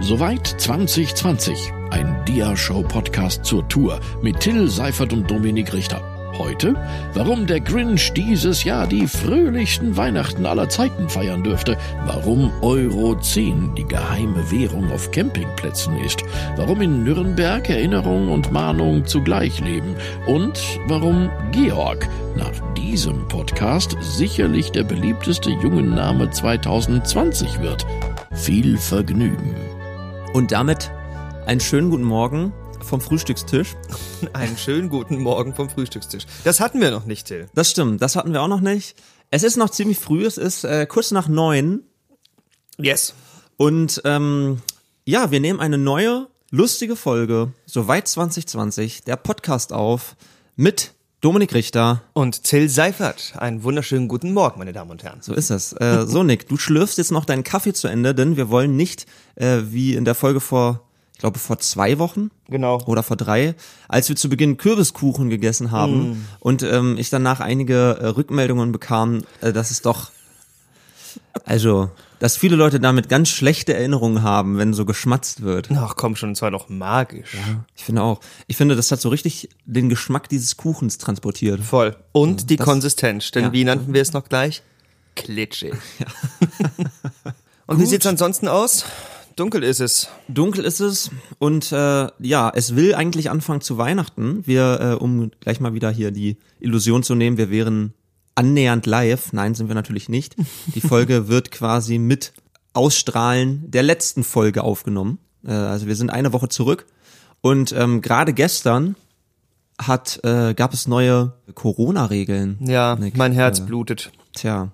Soweit 2020. Ein Dia-Show-Podcast zur Tour mit Till Seifert und Dominik Richter. Heute, warum der Grinch dieses Jahr die fröhlichsten Weihnachten aller Zeiten feiern dürfte, warum Euro 10 die geheime Währung auf Campingplätzen ist, warum in Nürnberg Erinnerung und Mahnung zugleich leben und warum Georg nach diesem Podcast sicherlich der beliebteste Jungenname 2020 wird. Viel Vergnügen. Und damit einen schönen guten Morgen vom Frühstückstisch. Einen schönen guten Morgen vom Frühstückstisch. Das hatten wir noch nicht, Till. Das stimmt, das hatten wir auch noch nicht. Es ist noch ziemlich früh, es ist äh, kurz nach neun. Yes. Und ähm, ja, wir nehmen eine neue, lustige Folge, soweit 2020, der Podcast auf mit Dominik Richter. Und Till Seifert. Einen wunderschönen guten Morgen, meine Damen und Herren. So ist es. Äh, so, Nick, du schlürfst jetzt noch deinen Kaffee zu Ende, denn wir wollen nicht, äh, wie in der Folge vor, ich glaube, vor zwei Wochen Genau. oder vor drei, als wir zu Beginn Kürbiskuchen gegessen haben Mm. und ähm, ich danach einige äh, Rückmeldungen bekam, äh, dass es doch, also, dass viele Leute damit ganz schlechte Erinnerungen haben, wenn so geschmatzt wird. Ach komm schon, es war doch magisch. Ich finde auch. Ich finde, das hat so richtig den Geschmack dieses Kuchens transportiert. Voll. Und die das- Konsistenz. Denn ja. wie nannten wir es noch gleich? Klitschig. Und wie Gut. sieht's ansonsten aus? Dunkel ist es. Dunkel ist es und äh, ja, es will eigentlich anfangen zu Weihnachten. Wir, äh, um gleich mal wieder hier die Illusion zu nehmen, wir wären annähernd live. Nein, sind wir natürlich nicht. Die Folge wird quasi mit Ausstrahlen der letzten Folge aufgenommen. Äh, also wir sind eine Woche zurück und ähm, gerade gestern hat äh, gab es neue Corona-Regeln. Ja, Nick, mein Herz äh, blutet. Tja,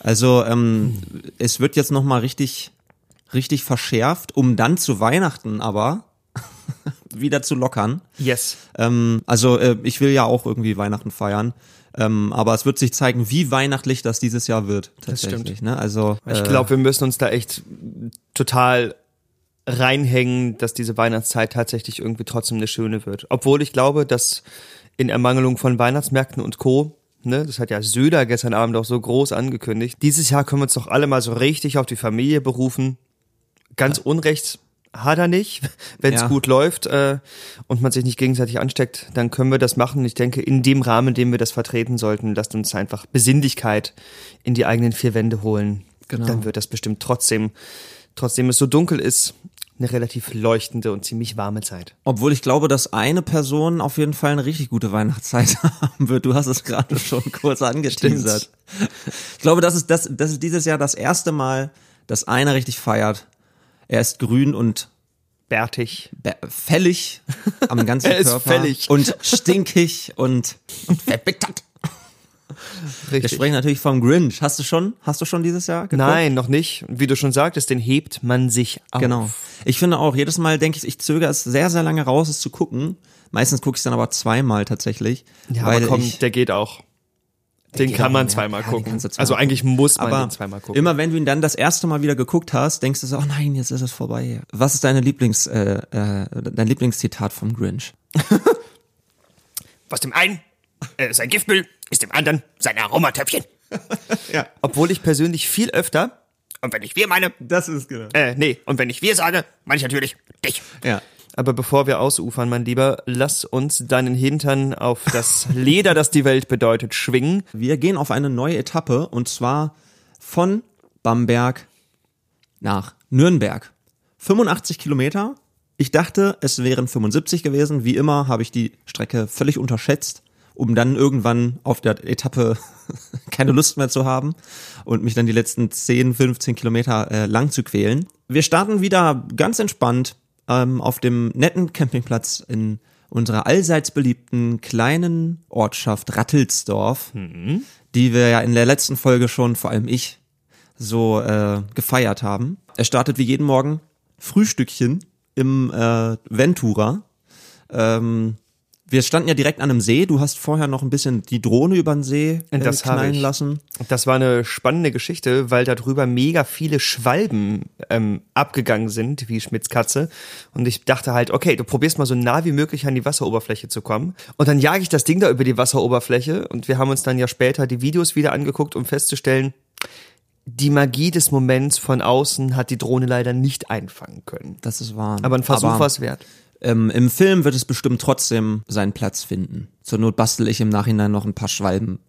also ähm, es wird jetzt noch mal richtig, richtig verschärft, um dann zu Weihnachten aber wieder zu lockern. Yes. Ähm, also äh, ich will ja auch irgendwie Weihnachten feiern, ähm, aber es wird sich zeigen, wie weihnachtlich das dieses Jahr wird. Tatsächlich, stimmt. Ne? Also Ich äh, glaube, wir müssen uns da echt total reinhängen, dass diese Weihnachtszeit tatsächlich irgendwie trotzdem eine schöne wird. Obwohl ich glaube, dass in Ermangelung von Weihnachtsmärkten und Co., ne, das hat ja Söder gestern Abend auch so groß angekündigt, dieses Jahr können wir uns doch alle mal so richtig auf die Familie berufen. Ganz Unrecht hat er nicht. Wenn es Ja. gut läuft äh, und man sich nicht gegenseitig ansteckt, dann können wir das machen. Ich denke, in dem Rahmen, in dem wir das vertreten sollten, lasst uns einfach Besinnlichkeit in die eigenen vier Wände holen. Genau. Dann wird das bestimmt trotzdem, trotzdem es so dunkel ist, eine relativ leuchtende und ziemlich warme Zeit. Obwohl ich glaube, dass eine Person auf jeden Fall eine richtig gute Weihnachtszeit haben wird. Du hast es gerade schon kurz angeteasert. Ich glaube, das ist, das, das ist dieses Jahr das erste Mal, dass einer richtig feiert. Er ist grün und Bärtig. be- fällig am ganzen Er ist Körper. fällig. Und stinkig und, und verbittert. Wir Richtig. sprechen natürlich vom Grinch. Hast du schon? Hast du schon dieses Jahr geguckt? Nein, noch nicht. Wie du schon sagtest, den hebt man sich auf. Genau. Ich finde auch, jedes Mal denke ich, ich zögere es sehr, sehr lange raus, es zu gucken. Meistens gucke ich es dann aber zweimal tatsächlich. Ja, weil aber komm, ich, der geht auch. Den kann man ja. zweimal Ja, gucken. zweimal also eigentlich muss man aber den zweimal gucken. immer wenn du ihn dann das erste Mal wieder geguckt hast, denkst du so, oh nein, jetzt ist es vorbei. Was ist deine Lieblings, äh, äh, dein Lieblingszitat vom Grinch? Was dem einen äh, sein Giftmüll ist dem anderen sein Aromatöpfchen. Obwohl ich persönlich viel öfter, Und wenn ich wir meine, Das ist genau. äh, nee, und wenn ich wir sage, meine ich natürlich dich. Ja. Aber bevor wir ausufern, mein Lieber, lass uns deinen Hintern auf das Leder, das die Welt bedeutet, schwingen. Wir gehen auf eine neue Etappe und zwar von Bamberg nach Nürnberg. 85 Kilometer. Ich dachte, es wären 75 gewesen. Wie immer habe ich die Strecke völlig unterschätzt, um dann irgendwann auf der Etappe keine Lust mehr zu haben und mich dann die letzten 10, 15 Kilometer äh, lang zu quälen. Wir starten wieder ganz entspannt ähm, auf dem netten Campingplatz in unserer allseits beliebten kleinen Ortschaft Rattelsdorf, die wir ja in der letzten Folge schon, vor allem ich, so äh, gefeiert haben. Er startet wie jeden Morgen Frühstückchen im äh, Ventura. Ähm, wir standen ja direkt an einem See. Du hast vorher noch ein bisschen die Drohne über den See äh, Das knallen lassen. Das war eine spannende Geschichte, weil da drüber mega viele Schwalben ähm, abgegangen sind, wie Schmidts Katze. Und ich dachte halt, okay, du probierst mal so nah wie möglich an die Wasseroberfläche zu kommen. Und dann jage ich das Ding da über die Wasseroberfläche und wir haben uns dann ja später die Videos wieder angeguckt, um festzustellen, die Magie des Moments von außen hat die Drohne leider nicht einfangen können. Das ist wahr. Aber ein Versuch war es wert. Ähm, Im Film wird es bestimmt trotzdem seinen Platz finden. Zur Not bastel ich im Nachhinein noch ein paar Schwalben.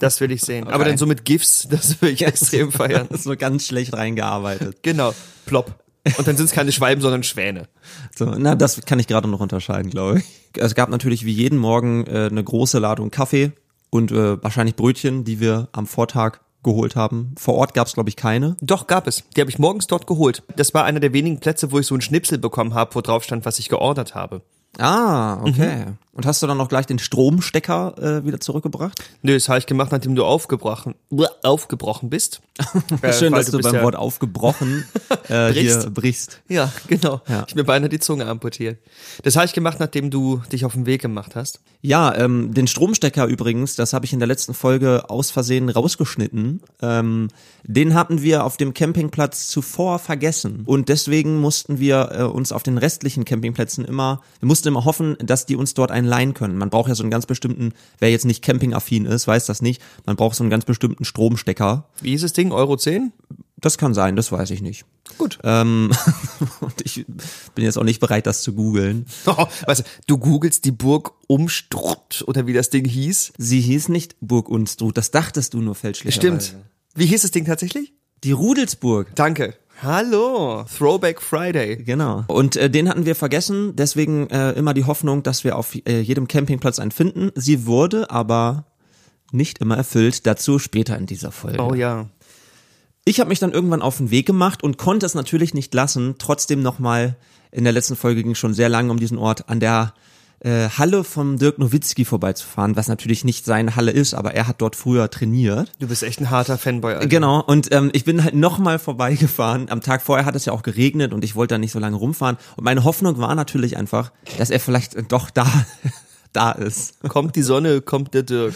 Das will ich sehen. Aber dann so mit GIFs, das will ich extrem feiern. so ganz schlecht reingearbeitet. Genau. Plopp. Und dann sind es keine Schwalben, sondern Schwäne. So, na, das kann ich gerade noch unterscheiden, glaube ich. Es gab natürlich wie jeden Morgen äh, eine große Ladung Kaffee und äh, wahrscheinlich Brötchen, die wir am Vortag geholt haben. Vor Ort gab es, glaube ich, keine. Doch, gab es. Die habe ich morgens dort geholt. Das war einer der wenigen Plätze, wo ich so einen Schnipsel bekommen habe, wo drauf stand, was ich geordert habe. Ah, okay. Und hast du dann noch gleich den Stromstecker äh, wieder zurückgebracht? Nö, das habe ich gemacht, nachdem du aufgebrochen, aufgebrochen bist. Äh, Schön, dass du, beim ja- Wort aufgebrochen äh, hier Brichst. brichst. Ja, genau. Ja. Ich mir beinahe die Zunge amputiert. Das habe ich gemacht, nachdem du dich auf den Weg gemacht hast. Ja, ähm, den Stromstecker übrigens, das habe ich in der letzten Folge aus Versehen rausgeschnitten. Ähm, den hatten wir auf dem Campingplatz zuvor vergessen. Und deswegen mussten wir äh, uns auf den restlichen Campingplätzen immer, wir mussten immer hoffen, dass die uns dort einen leihen können. Man braucht ja so einen ganz bestimmten, wer jetzt nicht campingaffin ist, weiß das nicht, man braucht so einen ganz bestimmten Stromstecker. Wie hieß das Ding? Euro 10? Das kann sein, das weiß ich nicht. Gut. Ähm, und ich bin jetzt auch nicht bereit, das zu googeln. Oh, weißt du, du googelst die Burg Umstrutt oder wie das Ding hieß. Sie hieß nicht Burg Unstrut, das dachtest du nur fälschlicherweise. Stimmt. Wie hieß das Ding tatsächlich? Die Rudelsburg. Danke. Hallo. Throwback Friday. Genau. Und äh, den hatten wir vergessen, deswegen äh, immer die Hoffnung, dass wir auf äh, jedem Campingplatz einen finden. Sie wurde aber nicht immer erfüllt, dazu später in dieser Folge. Oh ja. Ich habe mich dann irgendwann auf den Weg gemacht und konnte es natürlich nicht lassen, trotzdem nochmal, in der letzten Folge ging es schon sehr lange um diesen Ort, an der äh, Halle vom Dirk Nowitzki vorbeizufahren, was natürlich nicht seine Halle ist, aber er hat dort früher trainiert. Du bist echt ein harter Fanboy. Alter. Genau, und ähm, ich bin halt nochmal vorbeigefahren. Am Tag vorher hat es ja auch geregnet und ich wollte da nicht so lange rumfahren. Und meine Hoffnung war natürlich einfach, dass er vielleicht doch da, da ist. Kommt die Sonne, kommt der Dirk.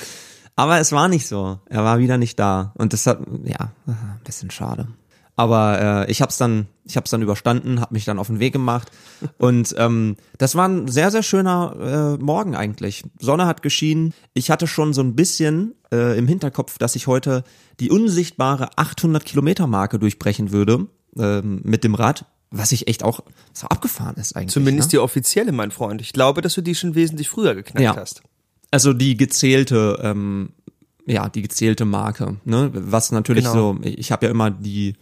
Aber es war nicht so. Er war wieder nicht da. Und das hat, ja, ein bisschen schade. Aber äh, ich hab's dann, ich hab's dann überstanden, hab mich dann auf den Weg gemacht. Und ähm, das war ein sehr, sehr schöner äh, Morgen eigentlich. Sonne hat geschienen. Ich hatte schon so ein bisschen äh, im Hinterkopf, dass ich heute die unsichtbare 800 Kilometer Marke durchbrechen würde ähm, mit dem Rad. Was ich echt auch so abgefahren ist eigentlich. Zumindest ne? die offizielle, mein Freund. Ich glaube, dass du die schon wesentlich früher geknackt Ja. hast. Also die gezählte, ähm, ja, die gezählte Marke, ne? Was natürlich Genau. so, ich habe ja immer die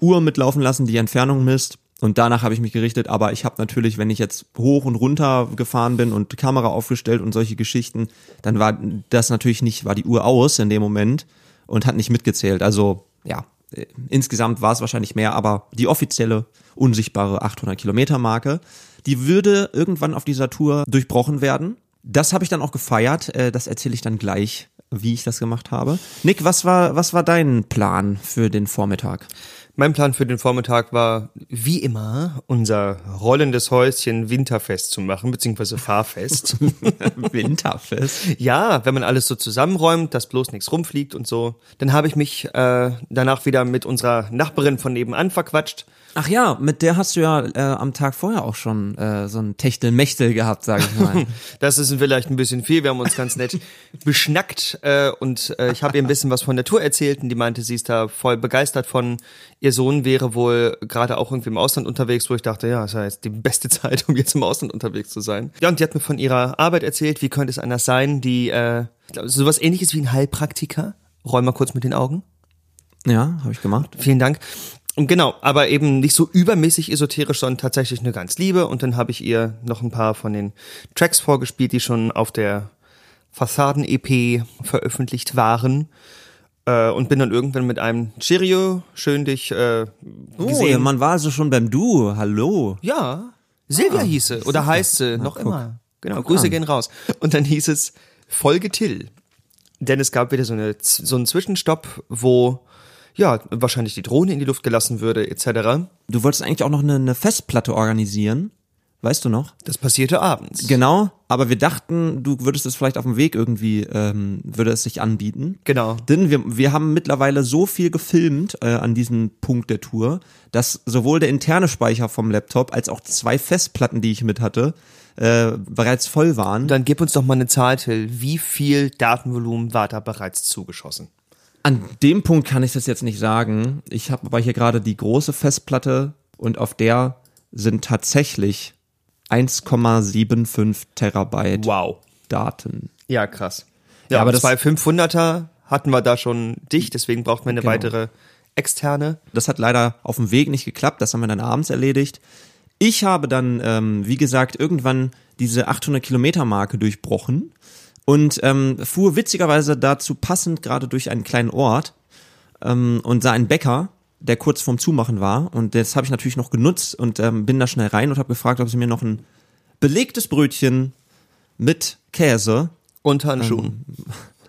Uhr mitlaufen lassen, die Entfernung misst. Und danach habe ich mich gerichtet, aber ich habe natürlich, wenn ich jetzt hoch und runter gefahren bin und Kamera aufgestellt und solche Geschichten, dann war das natürlich nicht, war die Uhr aus in dem Moment und hat nicht mitgezählt. Also ja, äh, insgesamt war es wahrscheinlich mehr, aber die offizielle unsichtbare 800 Kilometer Marke, die würde irgendwann auf dieser Tour durchbrochen werden. Das habe ich dann auch gefeiert. Äh, das erzähle ich dann gleich, wie ich das gemacht habe. Nick, was war was war dein Plan für den Vormittag? Mein Plan für den Vormittag war, wie immer, unser rollendes Häuschen Winterfest zu machen, beziehungsweise Fahrfest. Winterfest. ja, wenn man alles so zusammenräumt, dass bloß nichts rumfliegt und so. Dann habe ich mich äh, danach wieder mit unserer Nachbarin von nebenan verquatscht. Ach ja, mit der hast du ja äh, am Tag vorher auch schon äh, so ein Techtelmechtel gehabt, sage ich mal. Das ist vielleicht ein bisschen viel. Wir haben uns ganz nett beschnackt äh, und äh, ich habe ihr ein bisschen was von der Tour erzählt und die meinte, sie ist da voll begeistert von. Ihr Sohn wäre wohl gerade auch irgendwie im Ausland unterwegs, wo ich dachte, ja, ist ja jetzt die beste Zeit, um jetzt im Ausland unterwegs zu sein. Ja, und die hat mir von ihrer Arbeit erzählt. Wie könnte es anders sein? Die, äh, ich glaube, sowas ähnliches wie ein Heilpraktiker. Räum mal kurz mit den Augen. ja, habe ich gemacht. Vielen Dank. Und genau, aber eben nicht so übermäßig esoterisch, sondern tatsächlich eine ganz liebe. Und dann habe ich ihr noch ein paar von den Tracks vorgespielt, die schon auf der Fassaden-EP veröffentlicht waren. Äh, und bin dann irgendwann mit einem Cheerio schön dich äh, Oh, gesehen. man war also schon beim Du. Hallo. Ja, Silvia hieß sie oder heißt sie, noch guck. immer. Genau, Guck Grüße an. gehen raus. Und dann hieß es Folge Till. Denn es gab wieder so, eine, so einen Zwischenstopp, wo ja wahrscheinlich die Drohne in die Luft gelassen würde, etc. Du wolltest eigentlich auch noch eine, eine Festplatte organisieren. Weißt du noch? Das passierte abends. Genau, aber wir dachten, du würdest es vielleicht auf dem Weg irgendwie, ähm, würde es sich anbieten. Genau. Denn wir, wir haben mittlerweile so viel gefilmt äh, an diesem Punkt der Tour, dass sowohl der interne Speicher vom Laptop als auch zwei Festplatten, die ich mit hatte, äh, bereits voll waren. Dann gib uns doch mal eine Zahl, Till. Wie viel Datenvolumen war da bereits zugeschossen? An dem Punkt kann ich das jetzt nicht sagen. Ich habe aber hier gerade die große Festplatte und auf der sind tatsächlich 1,75 Terabyte Wow. Daten. Ja, krass. Ja, Ja, aber zwei 500er hatten wir da schon dicht, deswegen braucht man eine Genau. weitere externe. Das hat leider auf dem Weg nicht geklappt, das haben wir dann abends erledigt. Ich habe dann, ähm, wie gesagt, irgendwann diese 800 Kilometer Marke durchbrochen und ähm, fuhr witzigerweise dazu passend gerade durch einen kleinen Ort ähm, und sah einen Bäcker, der kurz vorm Zumachen war und das habe ich natürlich noch genutzt und ähm, bin da schnell rein und habe gefragt, ob sie mir noch ein belegtes Brötchen mit Käse Und Handschuhen.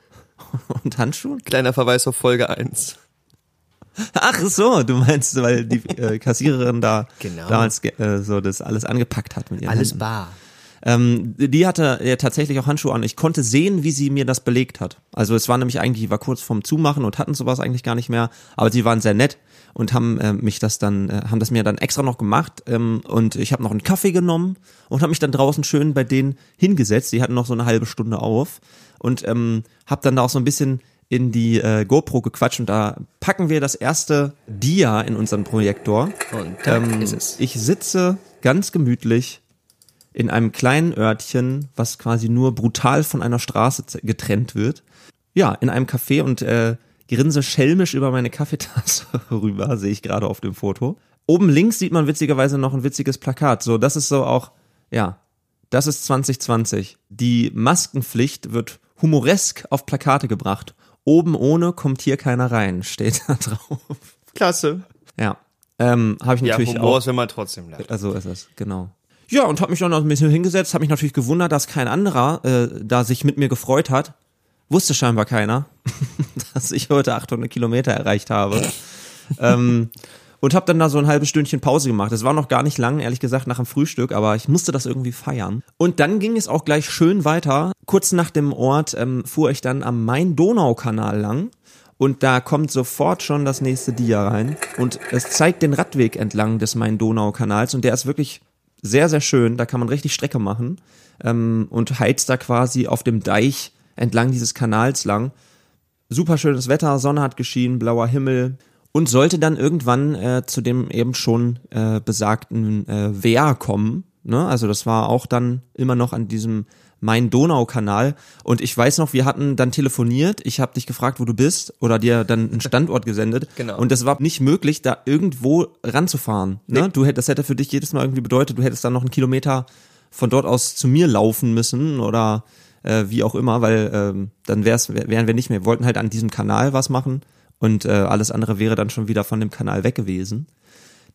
und Handschuhen. Kleiner Verweis auf Folge 1. Ach so, du meinst, weil die äh, Kassiererin da Genau. damals äh, so das alles angepackt hat mit ihren Händen. bar. Ähm, die hatte ja tatsächlich auch Handschuhe an. Ich konnte sehen, wie sie mir das belegt hat. Also es war nämlich eigentlich, war kurz vorm Zumachen und hatten sowas eigentlich gar nicht mehr. Aber sie waren sehr nett und haben äh, mich das dann, äh, haben das mir dann extra noch gemacht. Ähm, und ich habe noch einen Kaffee genommen und habe mich dann draußen schön bei denen hingesetzt. Die hatten noch so eine halbe Stunde auf und ähm, habe dann da auch so ein bisschen in die äh, GoPro gequatscht und da packen wir das erste Dia in unseren Projektor. Und da Ähm, ist es. Ich sitze ganz gemütlich in einem kleinen Örtchen, was quasi nur brutal von einer Straße getrennt wird. Ja, in einem Café und äh, grinse schelmisch über meine Kaffeetasse rüber, sehe ich gerade auf dem Foto. Oben links sieht man witzigerweise noch ein witziges Plakat. So, das ist so auch, ja, das ist 2020. Die Maskenpflicht wird humoresk auf Plakate gebracht. Oben ohne kommt hier keiner rein, steht da drauf. Klasse. Ja, ähm, habe ich Ja, natürlich Humor auch. ist, wenn man trotzdem lacht. Also ist es, genau. Ja, und habe mich dann noch ein bisschen hingesetzt, habe mich natürlich gewundert, dass kein anderer äh, da sich mit mir gefreut hat. Wusste scheinbar keiner, dass ich heute 800 Kilometer erreicht habe. ähm, und habe dann da so ein halbes Stündchen Pause gemacht. Es war noch gar nicht lang, ehrlich gesagt, nach dem Frühstück, aber ich musste das irgendwie feiern. Und dann ging es auch gleich schön weiter. Kurz nach dem Ort ähm, fuhr ich dann am Main-Donau-Kanal lang. Und da kommt sofort schon das nächste Dia rein. Und es zeigt den Radweg entlang des Main-Donau-Kanals. Und der ist wirklich sehr, sehr schön. Da kann man richtig Strecke machen. Ähm, und heizt da quasi auf dem Deich entlang dieses Kanals lang super schönes Wetter, Sonne hat geschienen, blauer Himmel und sollte dann irgendwann äh, zu dem eben schon äh, besagten äh, Wehr kommen. Ne? Also das war auch dann immer noch an diesem Main-Donau-Kanal. Und ich weiß noch, wir hatten dann telefoniert. Ich habe dich gefragt, wo du bist, oder dir dann einen Standort gesendet. Genau. Und das war nicht möglich, da irgendwo ranzufahren. Ne? Du hätt, das hätte für dich jedes Mal irgendwie bedeutet, du hättest dann noch einen Kilometer von dort aus zu mir laufen müssen oder äh, wie auch immer, weil ähm, dann wär's, wär- wären wir nicht mehr. Wir wollten halt an diesem Kanal was machen und äh, alles andere wäre dann schon wieder von dem Kanal weg gewesen.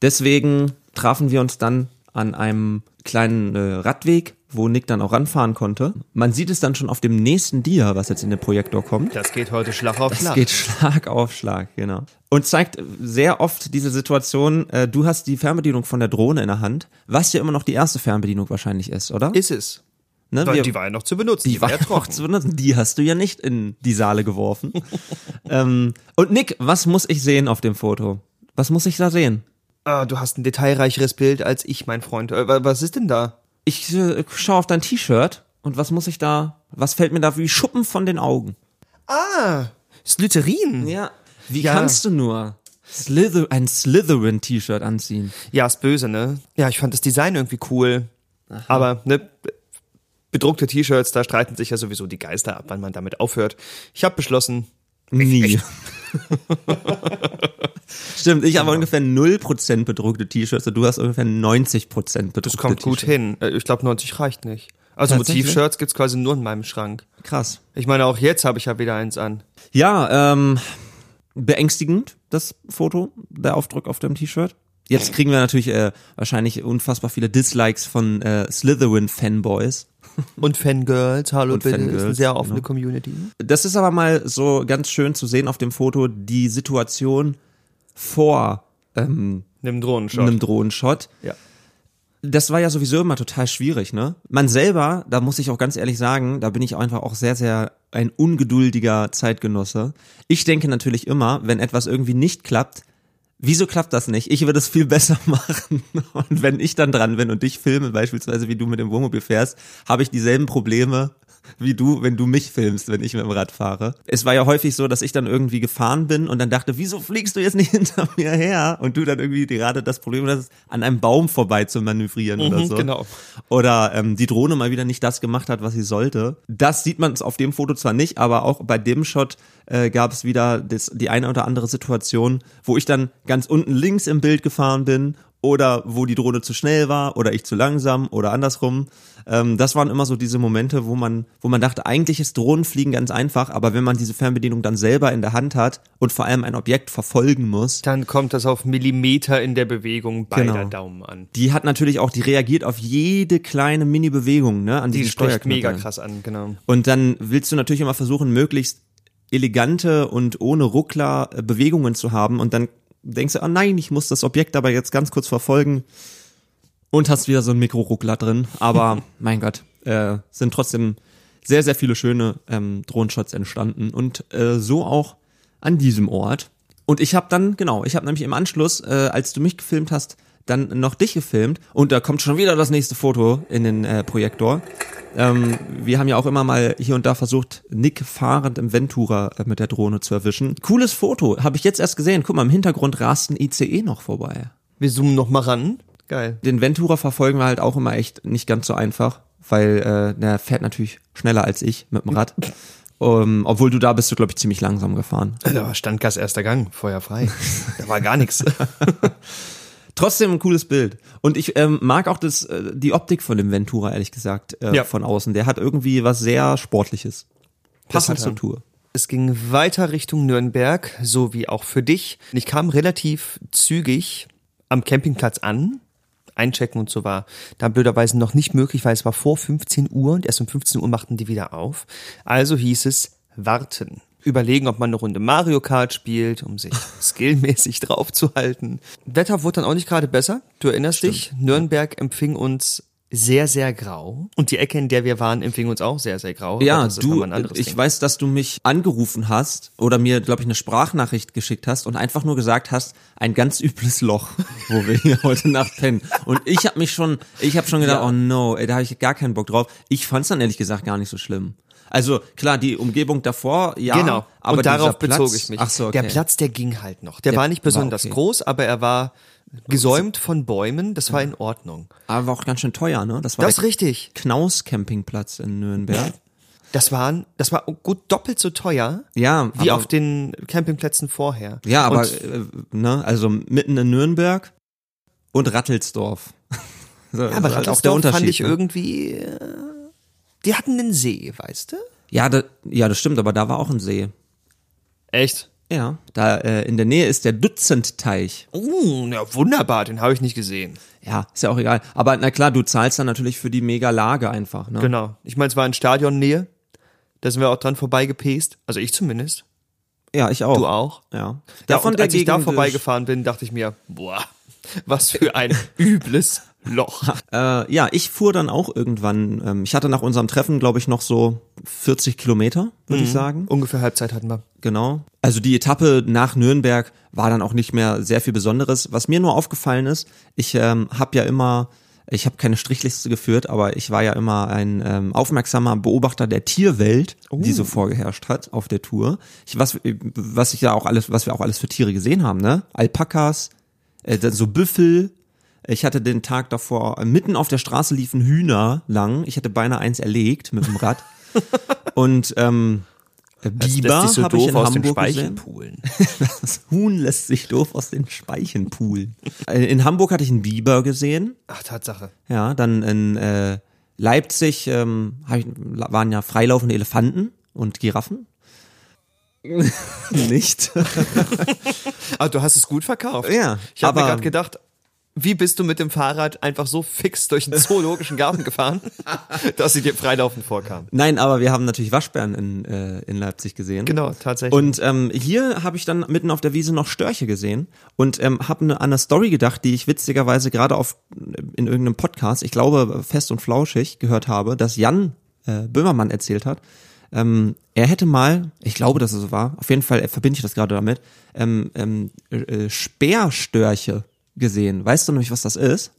Deswegen trafen wir uns dann an einem kleinen äh, Radweg, wo Nick dann auch ranfahren konnte. Man sieht es dann schon auf dem nächsten Dia, was jetzt in den Projektor kommt. Das geht heute Schlag auf Es Schlag. geht Schlag auf Schlag, genau. Und zeigt sehr oft diese Situation, äh, du hast die Fernbedienung von der Drohne in der Hand, was ja immer noch die erste Fernbedienung wahrscheinlich ist, oder? Ist es. ne? Weil Wir- die war ja noch zu benutzen. die war ja noch zu benutzen. Die hast du ja nicht in die Saale geworfen. ähm, und Nick, was muss ich sehen auf dem Foto? Was muss ich da sehen? Ah, du hast ein detailreicheres Bild als ich, mein Freund. Äh, wa- was ist denn da? Ich äh, schaue auf dein T-Shirt und was muss ich da, was fällt mir da wie Schuppen von den Augen? Ah, Slytherin. Ja. Wie Ja. kannst du nur Slither ein Slytherin-T-Shirt anziehen? Ja, ist böse, ne? Ja, ich fand das Design irgendwie cool. Aber, ne, bedruckte T-Shirts, da streiten sich ja sowieso die Geister ab, wann man damit aufhört. Ich habe beschlossen, Nie. Stimmt, ich habe ungefähr 0% bedruckte T-Shirts und du hast ungefähr 90% bedruckte das kommt gut T-Shirts. hin. Äh, Ich glaube, 90 reicht nicht. Also? Motiv-Shirts gibt's quasi nur in meinem Schrank. Krass. Ich meine, auch jetzt habe ich ja wieder eins an. Ja, ähm, beängstigend, das Foto, der Aufdruck auf dem T-Shirt. Jetzt kriegen wir natürlich äh, wahrscheinlich unfassbar viele Dislikes von äh, Slytherin-Fanboys. Und Fangirls, hallo Und bitte, ist eine Fangirls, sehr offene genau. Community. Das ist aber mal so ganz schön zu sehen auf dem Foto, die Situation vor ähm, Nimm Drohnenshot. einem Drohnenshot. ja. das war ja sowieso immer total schwierig, ne? Man selber, da muss ich auch ganz ehrlich sagen, da bin ich einfach auch sehr, sehr ein ungeduldiger Zeitgenosse. Ich denke natürlich immer, wenn etwas irgendwie nicht klappt, wieso klappt das nicht? Ich würde es viel besser machen. Und wenn ich dann dran bin und dich filme, beispielsweise wie du mit dem Wohnmobil fährst, habe ich dieselben Probleme wie du, wenn du mich filmst, wenn ich mit dem Rad fahre. Es war ja häufig so, dass ich dann irgendwie gefahren bin und dann dachte, wieso fliegst du jetzt nicht hinter mir her? Und du dann irgendwie gerade das Problem hast, an einem Baum vorbei zu manövrieren oder Mhm, so. genau. Oder ähm, die Drohne mal wieder nicht das gemacht hat, was sie sollte. Das sieht man auf dem Foto zwar nicht, aber auch bei dem Shot äh, gab es wieder das, die eine oder andere Situation, wo ich dann ganz unten links im Bild gefahren bin oder wo die Drohne zu schnell war oder ich zu langsam oder andersrum. Ähm, das waren immer so diese Momente, wo man, wo man dachte, eigentlich ist Drohnenfliegen ganz einfach, aber wenn man diese Fernbedienung dann selber in der Hand hat und vor allem ein Objekt verfolgen muss, Dann kommt das auf Millimeter in der Bewegung beider Genau. Daumen an. die hat natürlich auch, die reagiert auf jede kleine Mini-Bewegung, ne, an Die diesen spricht mega krass an, genau. Und dann willst du natürlich immer versuchen, möglichst elegante und ohne Ruckler äh, Bewegungen zu haben und dann denkst du, oh nein, ich muss das Objekt aber jetzt ganz kurz verfolgen und hast wieder so einen Mikroruckler drin. Aber mein Gott, äh, sind trotzdem sehr, sehr viele schöne ähm, Drohenshots entstanden und äh, so auch an diesem Ort. Und ich habe dann, genau, ich habe nämlich im Anschluss, äh, als du mich gefilmt hast, dann noch dich gefilmt und da kommt schon wieder das nächste Foto in den äh, Projektor. Ähm, wir haben ja auch immer mal hier und da versucht, Nick fahrend im Ventura äh, mit der Drohne zu erwischen. Cooles Foto, habe ich jetzt erst gesehen. Guck mal, im Hintergrund rast ein ICE noch vorbei. Wir zoomen noch mal ran. Geil. Den Ventura verfolgen wir halt auch immer echt nicht ganz so einfach, weil äh, der fährt natürlich schneller als ich mit dem Rad. Um, obwohl du da bist du, glaube ich, ziemlich langsam gefahren. Da war Standgas erster Gang, Feuer frei. Da war gar nichts. Trotzdem ein cooles Bild. Und ich ähm, mag auch das, äh, die Optik von dem Ventura, ehrlich gesagt, äh, Ja. von außen. Der hat irgendwie was sehr Sportliches. Passend zur. Tour. Es ging weiter Richtung Nürnberg, so wie auch für dich. Ich kam relativ zügig am Campingplatz an. Einchecken und so war da blöderweise noch nicht möglich, weil es war vor 15 Uhr und erst um 15 Uhr machten die wieder auf. Also hieß es warten. Überlegen, ob man eine Runde Mario Kart spielt, um sich skillmäßig draufzuhalten. Wetter wurde dann auch nicht gerade besser. Du erinnerst dich, Nürnberg empfing uns sehr, sehr grau. Und die Ecke, in der wir waren, empfing uns auch sehr, sehr grau. Ja, du, ich Ding. weiß, dass du mich angerufen hast oder mir, glaube ich, eine Sprachnachricht geschickt hast und einfach nur gesagt hast, ein ganz übles Loch, wo wir hier heute Nacht pennen. Und ich habe mich schon, ich habe schon gedacht, Ja. oh no, ey, da habe ich gar keinen Bock drauf. Ich fand's dann ehrlich gesagt gar nicht so schlimm. Also klar, die Umgebung davor, ja, Genau. aber und darauf Platz, bezog ich mich. Ach so, okay. Der Platz, der ging halt noch. Der, Der war nicht war besonders okay. groß, aber er war gesäumt von Bäumen. Das war in Ordnung. aber war auch ganz schön teuer, ne? Das war Das richtig. Knaus Campingplatz in Nürnberg. Das waren, das war gut doppelt so teuer Ja, wie aber- auf den Campingplätzen vorher. Ja, aber Und äh, ne, also mitten in Nürnberg und Rattelsdorf. so, Ja, aber halt Rattelsdorf fand ich ne? irgendwie, äh, die hatten einen See, weißt du? Ja, da, ja, das stimmt, aber da war auch ein See. Echt? Ja, da äh, in der Nähe ist der Dutzendteich. Uh, ja, wunderbar, den habe ich nicht gesehen. Ja, ist ja auch egal. Aber na klar, du zahlst dann natürlich für die Mega-Lage einfach. Ne? Genau. Ich meine, es war in Stadionnähe. Da sind wir auch dran vorbeigepest. Also ich zumindest. Ja, ich auch. Du auch? Ja. Ja, Davon und als ich da vorbeigefahren bin, dachte ich mir, boah, was für ein übles Loch. Äh, ja, ich fuhr dann auch irgendwann. Ähm, ich hatte nach unserem Treffen, glaube ich, noch so 40 Kilometer, würde Mhm. ich sagen. Ungefähr Halbzeit hatten wir. Genau. Also die Etappe nach Nürnberg war dann auch nicht mehr sehr viel Besonderes. Was mir nur aufgefallen ist, ich ähm, habe ja immer, ich habe keine Strichliste geführt, aber ich war ja immer ein ähm, aufmerksamer Beobachter der Tierwelt, die so vorgeherrscht hat auf der Tour. Ich, was, was ich ja auch alles, was wir auch alles für Tiere gesehen haben, ne? Alpakas, äh, so Büffel. Ich hatte den Tag davor, mitten auf der Straße liefen Hühner lang. Ich hatte beinahe eins erlegt mit dem Rad. Und ähm, Biber sich so habe ich in aus den Hamburg Speichen gesehen. poolen. Das Huhn lässt sich doof aus den Speichen poolen. Äh, In Hamburg hatte ich einen Biber gesehen. Ach, Tatsache. Ja, dann in äh, Leipzig ähm, ich, waren ja freilaufende Elefanten und Giraffen. Nicht. Ah, du hast es gut verkauft. Ja, Ich habe mir aber- gerade gedacht, wie bist du mit dem Fahrrad einfach so fix durch den zoologischen Garten gefahren, dass sie dir freilaufend vorkam? Nein, aber wir haben natürlich Waschbären in, äh, in Leipzig gesehen. Genau, tatsächlich. Und ähm, hier habe ich dann mitten auf der Wiese noch Störche gesehen und ähm, habe ne, an eine Story gedacht, die ich witzigerweise gerade auf in irgendeinem Podcast, ich glaube fest und flauschig gehört habe, dass Jan äh, Böhmermann erzählt hat. Ähm, er hätte mal, ich glaube, dass es so war, auf jeden Fall verbinde ich das gerade damit, ähm, ähm, äh, Speerstörche gesehen. Weißt du nämlich, was das ist?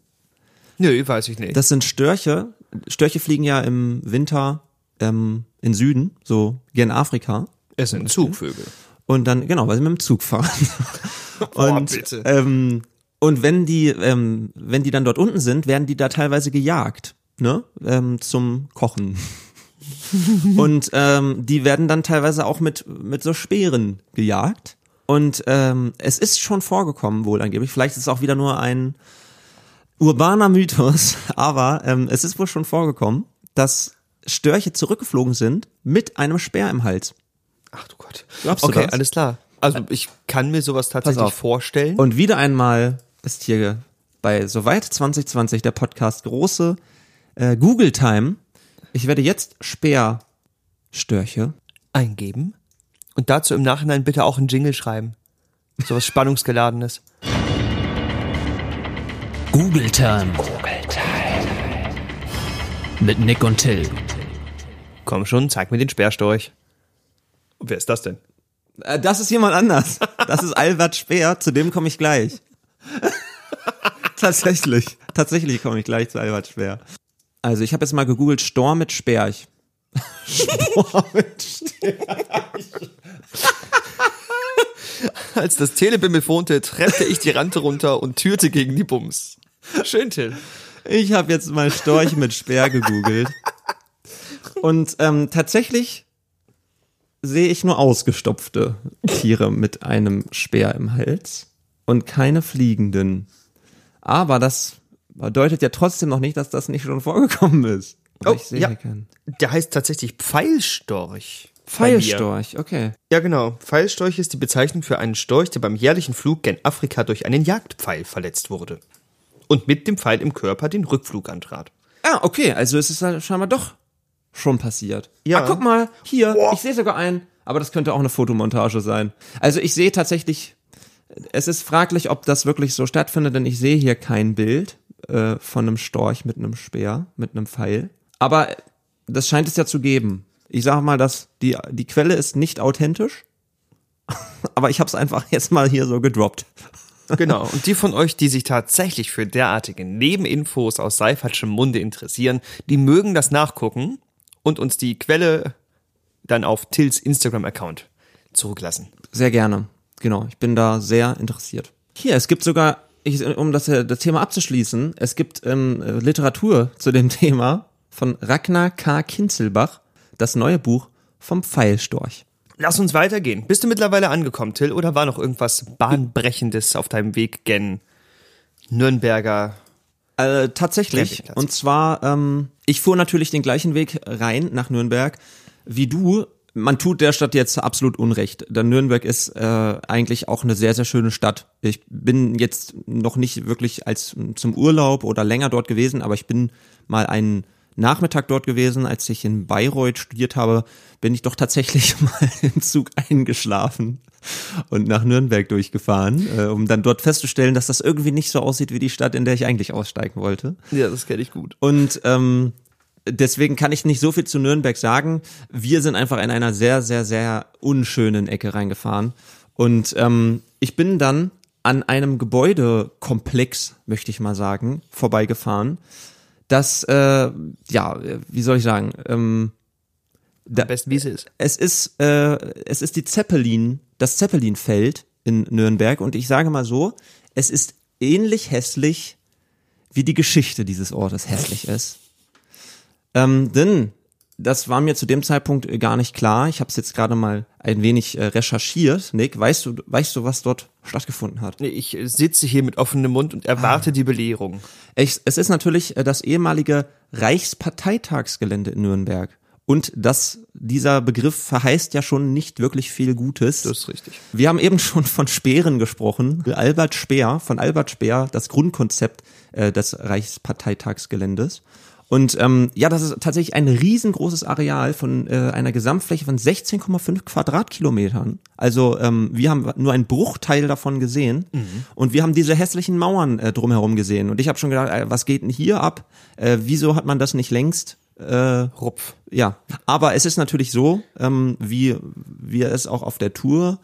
Nö, weiß ich nicht. Das sind Störche. Störche fliegen ja im Winter ähm, in Süden, so gen Afrika. Es sind Zugvögel. Und dann, genau, weil sie mit dem Zug fahren. und, bitte. Ähm, und wenn die, ähm, wenn die dann dort unten sind, werden die da teilweise gejagt, ne? Ähm, zum Kochen. und ähm, die werden dann teilweise auch mit, mit so Speeren gejagt. Und ähm, es ist schon vorgekommen, wohl angeblich. Vielleicht ist es auch wieder nur ein urbaner Mythos, aber ähm, es ist wohl schon vorgekommen, dass Störche zurückgeflogen sind mit einem Speer im Hals. Ach du Gott. Glaubst du okay, das? alles klar. Also ich kann mir sowas tatsächlich vorstellen. Und wieder einmal ist hier bei Soweit 2020 der Podcast große äh, Google Time. Ich werde jetzt Speerstörche. eingeben und dazu im Nachhinein bitte auch einen Jingle schreiben. Sowas Spannungsgeladenes. Google Time. Mit Nick und Till. Komm schon, zeig mir den Sperrstorch. Und wer ist das denn? Äh, das ist jemand anders. Das ist Albert Speer, zu dem komme ich gleich. Tatsächlich. Tatsächlich komme ich gleich zu Albert Speer. Also ich habe jetzt mal gegoogelt Sturm mit Sperch. Sturm mit Sperch. Als das Telebimmel phonte, trennte ich die Rante runter und türte gegen die Bums. Schön, Till. Ich habe jetzt mal Storch mit Speer gegoogelt. Und ähm, tatsächlich sehe ich nur ausgestopfte Tiere mit einem Speer im Hals und keine fliegenden. Aber das bedeutet ja trotzdem noch nicht, dass das nicht schon vorgekommen ist. Aber ich sehe ja. keinen. Der heißt tatsächlich Pfeilstorch. Pfeilstorch, okay. Ja, genau. Pfeilstorch ist die Bezeichnung für einen Storch, der beim jährlichen Flug gen Afrika durch einen Jagdpfeil verletzt wurde. Und mit dem Pfeil im Körper den Rückflug antrat. Ah, okay, also es ist halt scheinbar doch schon passiert. Ja. Ah, guck mal, hier, ich sehe sogar einen, aber das könnte auch eine Fotomontage sein. Also ich sehe tatsächlich, es ist fraglich, ob das wirklich so stattfindet, denn ich sehe hier kein Bild äh, von einem Storch mit einem Speer, mit einem Pfeil. Aber das scheint es ja zu geben. Ich sage mal, dass die, die Quelle ist nicht authentisch, aber ich habe es einfach jetzt mal hier so gedroppt. Genau. Und die von euch, die sich tatsächlich für derartige Nebeninfos aus Seifertschem Munde interessieren, die mögen das nachgucken und uns die Quelle dann auf Tills Instagram-Account zurücklassen. Sehr gerne. Genau, ich bin da sehr interessiert. Hier, es gibt sogar, ich, um das, äh, das Thema abzuschließen, es gibt ähm, äh, Literatur zu dem Thema von Ragnar K. Kinzelbach, das neue Buch vom Pfeilstorch. Lass uns weitergehen. Bist du mittlerweile angekommen, Till, oder war noch irgendwas Bahnbrechendes auf deinem Weg gen Nürnberger? Äh, tatsächlich. Und zwar, ähm, ich fuhr natürlich den gleichen Weg rein nach Nürnberg wie du. Man tut der Stadt jetzt absolut Unrecht. Denn Nürnberg ist äh, eigentlich auch eine sehr, sehr schöne Stadt. Ich bin jetzt noch nicht wirklich als zum Urlaub oder länger dort gewesen, aber ich bin mal einen Nachmittag dort gewesen, als ich in Bayreuth studiert habe, bin ich doch tatsächlich mal im Zug eingeschlafen und nach Nürnberg durchgefahren, äh, um dann dort festzustellen, dass das irgendwie nicht so aussieht wie die Stadt, in der ich eigentlich aussteigen wollte. Ja, das kenne ich gut. Und ähm, deswegen kann ich nicht so viel zu Nürnberg sagen. Wir sind einfach in einer sehr, sehr, sehr unschönen Ecke reingefahren. Und ähm, ich bin dann an einem Gebäudekomplex, möchte ich mal sagen, vorbeigefahren. Das, äh, ja, wie soll ich sagen, ähm, Am besten, wie es ist. es ist, äh, es ist die Zeppelin, das Zeppelinfeld in Nürnberg und ich sage mal so, es ist ähnlich hässlich, wie die Geschichte dieses Ortes hässlich ist. Ähm, denn das war mir zu dem Zeitpunkt äh, gar nicht klar. Ich habe es jetzt gerade mal ein wenig äh, recherchiert. Nick, weißt du, weißt du, was dort stattgefunden hat? Nee, Ich äh, sitze hier mit offenem Mund und erwarte die Belehrung. Ich, es ist natürlich äh, das ehemalige Reichsparteitagsgelände in Nürnberg. Und das, dieser Begriff verheißt ja schon nicht wirklich viel Gutes. Das ist richtig. Wir haben eben schon von Speeren gesprochen. Albert Speer, von Albert Speer, das Grundkonzept äh, des Reichsparteitagsgeländes. Und ähm, ja, das ist tatsächlich ein riesengroßes Areal von äh, einer Gesamtfläche von 16,5 Quadratkilometern. Also ähm, wir haben nur einen Bruchteil davon gesehen und wir haben diese hässlichen Mauern äh, drumherum gesehen. Und ich habe schon gedacht, äh, was geht denn hier ab? Äh, wieso hat man das nicht längst äh, Rupf. ja, aber es ist natürlich so, ähm, wie wir es auch auf der Tour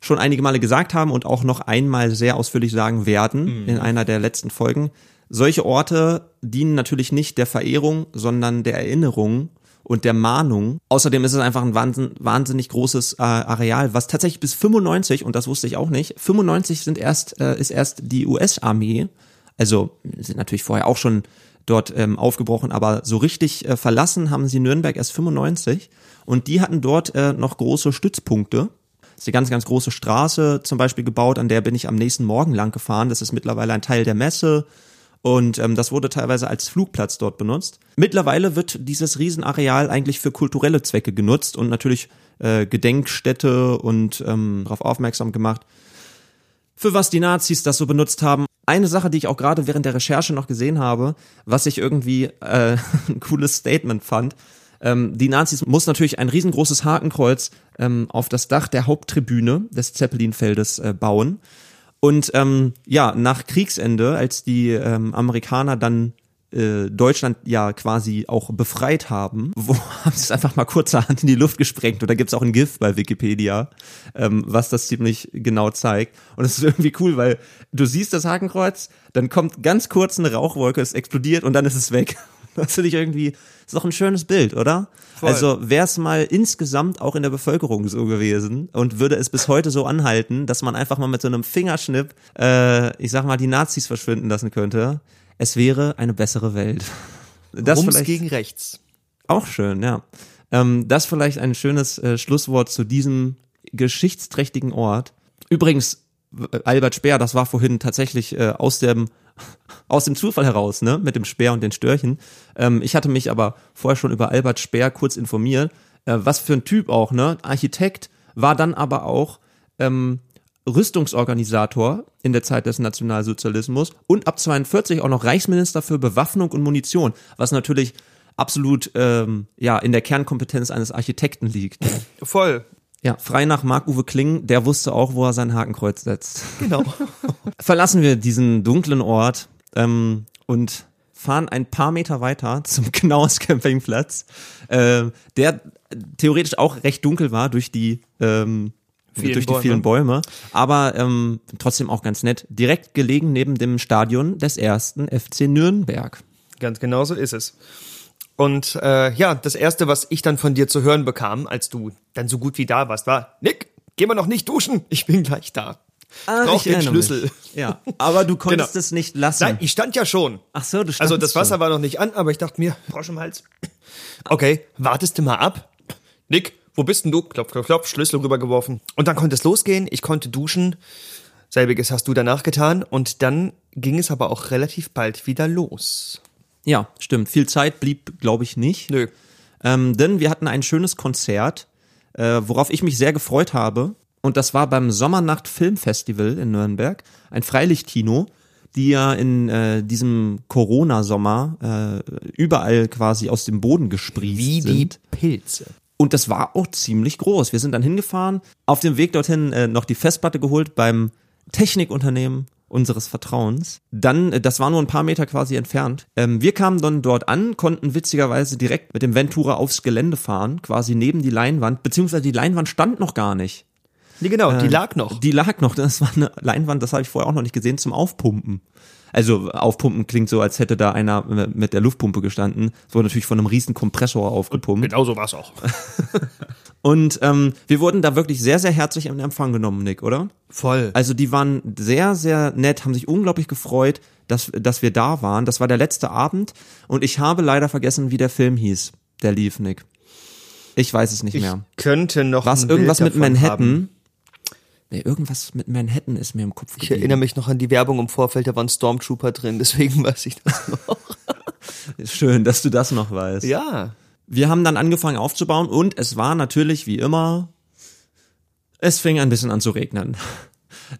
schon einige Male gesagt haben und auch noch einmal sehr ausführlich sagen werden in einer der letzten Folgen. Solche Orte dienen natürlich nicht der Verehrung, sondern der Erinnerung und der Mahnung. Außerdem ist es einfach ein wahnsinn, wahnsinnig großes äh, Areal, was tatsächlich bis 95, und das wusste ich auch nicht, 95 sind erst, äh, ist erst die US-Armee, also sind natürlich vorher auch schon dort ähm, aufgebrochen, aber so richtig äh, verlassen haben sie Nürnberg erst 95 und die hatten dort äh, noch große Stützpunkte. Das ist eine ganz, ganz große Straße zum Beispiel gebaut, an der bin ich am nächsten Morgen lang gefahren. Das ist mittlerweile ein Teil der Messe und ähm, das wurde teilweise als Flugplatz dort benutzt. Mittlerweile wird dieses Riesenareal eigentlich für kulturelle Zwecke genutzt und natürlich äh, Gedenkstätte und ähm, darauf aufmerksam gemacht, für was die Nazis das so benutzt haben. Eine Sache, die ich auch gerade während der Recherche noch gesehen habe, was ich irgendwie äh, ein cooles Statement fand. Ähm, die Nazis mussten natürlich ein riesengroßes Hakenkreuz ähm, auf das Dach der Haupttribüne des Zeppelinfeldes äh, bauen. Und ähm, ja, nach Kriegsende, als die ähm, Amerikaner dann äh, Deutschland ja quasi auch befreit haben, wo haben sie es einfach mal kurzerhand in die Luft gesprengt. Und da gibt's auch ein GIF bei Wikipedia, ähm, was das ziemlich genau zeigt. Und es ist irgendwie cool, weil du siehst das Hakenkreuz, dann kommt ganz kurz eine Rauchwolke, es explodiert und dann ist es weg. Das finde ich irgendwie, ist doch ein schönes Bild, oder? Voll. Also wäre es mal insgesamt auch in der Bevölkerung so gewesen und würde es bis heute so anhalten, dass man einfach mal mit so einem Fingerschnipp, äh, ich sag mal, die Nazis verschwinden lassen könnte, es wäre eine bessere Welt. Das Rums vielleicht gegen rechts. auch schön, ja. Ähm, das vielleicht ein schönes äh, Schlusswort zu diesem geschichtsträchtigen Ort. Übrigens, äh, Albert Speer, das war vorhin tatsächlich äh, aus dem aus dem Zufall heraus, ne, mit dem Speer und den Störchen. Ähm, ich hatte mich aber vorher schon über Albert Speer kurz informiert. Äh, was für ein Typ auch, ne? Architekt, war dann aber auch ähm, Rüstungsorganisator in der Zeit des Nationalsozialismus und ab 42 auch noch Reichsminister für Bewaffnung und Munition, was natürlich absolut ähm, ja in der Kernkompetenz eines Architekten liegt. Voll. Ja, frei nach Marc-Uwe Kling, der wusste auch, wo er sein Hakenkreuz setzt. Genau. Verlassen wir diesen dunklen Ort ähm, und fahren ein paar Meter weiter zum Knaus Campingplatz, äh, der theoretisch auch recht dunkel war durch die ähm, Vielen durch die Bäume. vielen Bäume, aber ähm, trotzdem auch ganz nett. Direkt gelegen neben dem Stadion des ersten FC Nürnberg. Ganz genau so ist es. Und äh, ja, das Erste, was ich dann von dir zu hören bekam, als du dann so gut wie da warst, war, Nick, gehen wir noch nicht duschen, ich bin gleich da. Ach, Brauch ich den Schlüssel. Mich. Ja, aber du konntest Genau. es nicht lassen. Nein, ich stand ja schon. Ach so, du standst Also das Wasser schon. war noch nicht an, aber ich dachte mir, Frosch im Hals. Okay, wartest du mal ab. Nick, wo bist denn du? Klopf, klopf, klopf, Schlüssel rübergeworfen. Und dann konnte es losgehen, ich konnte duschen. Selbiges hast du danach getan. Und dann ging es aber auch relativ bald wieder los. Ja, stimmt. Viel Zeit blieb, glaube ich, nicht. Nö. Ähm, denn wir hatten ein schönes Konzert, äh, worauf ich mich sehr gefreut habe. Und das war beim Sommernacht Filmfestival in Nürnberg, ein Freilichtkino, die ja in äh, diesem Corona-Sommer äh, überall quasi aus dem Boden gesprießt Wie sind. die Pilze. Und das war auch ziemlich groß. Wir sind dann hingefahren, auf dem Weg dorthin äh, noch die Festplatte geholt beim Technikunternehmen unseres Vertrauens. Dann, äh, das war nur ein paar Meter quasi entfernt. Ähm, wir kamen dann dort an, konnten witzigerweise direkt mit dem Ventura aufs Gelände fahren, quasi neben die Leinwand, beziehungsweise die Leinwand stand noch gar nicht. Nee, genau, die Äh, lag noch. Die lag noch. Das war eine Leinwand, das habe ich vorher auch noch nicht gesehen, zum Aufpumpen. Also aufpumpen klingt so, als hätte da einer äh, mit der Luftpumpe gestanden. Es wurde natürlich von einem riesen Kompressor aufgepumpt. Genau so war es auch. Und ähm, wir wurden da wirklich sehr, sehr herzlich in Empfang genommen, Nick, oder? Voll. Also die waren sehr, sehr nett, haben sich unglaublich gefreut, dass, dass wir da waren. Das war der letzte Abend und ich habe leider vergessen, wie der Film hieß, der lief, Nick. Ich weiß es nicht Ich mehr. könnte noch Was irgendwas mit Manhattan? Haben. Nee, irgendwas mit Manhattan ist mir im Kopf Ich geblieben. erinnere mich noch an die Werbung im Vorfeld, da waren Stormtrooper drin, deswegen weiß ich das noch. Schön, dass du das noch weißt. ja. Wir haben dann angefangen aufzubauen und es war natürlich wie immer, es fing ein bisschen an zu regnen.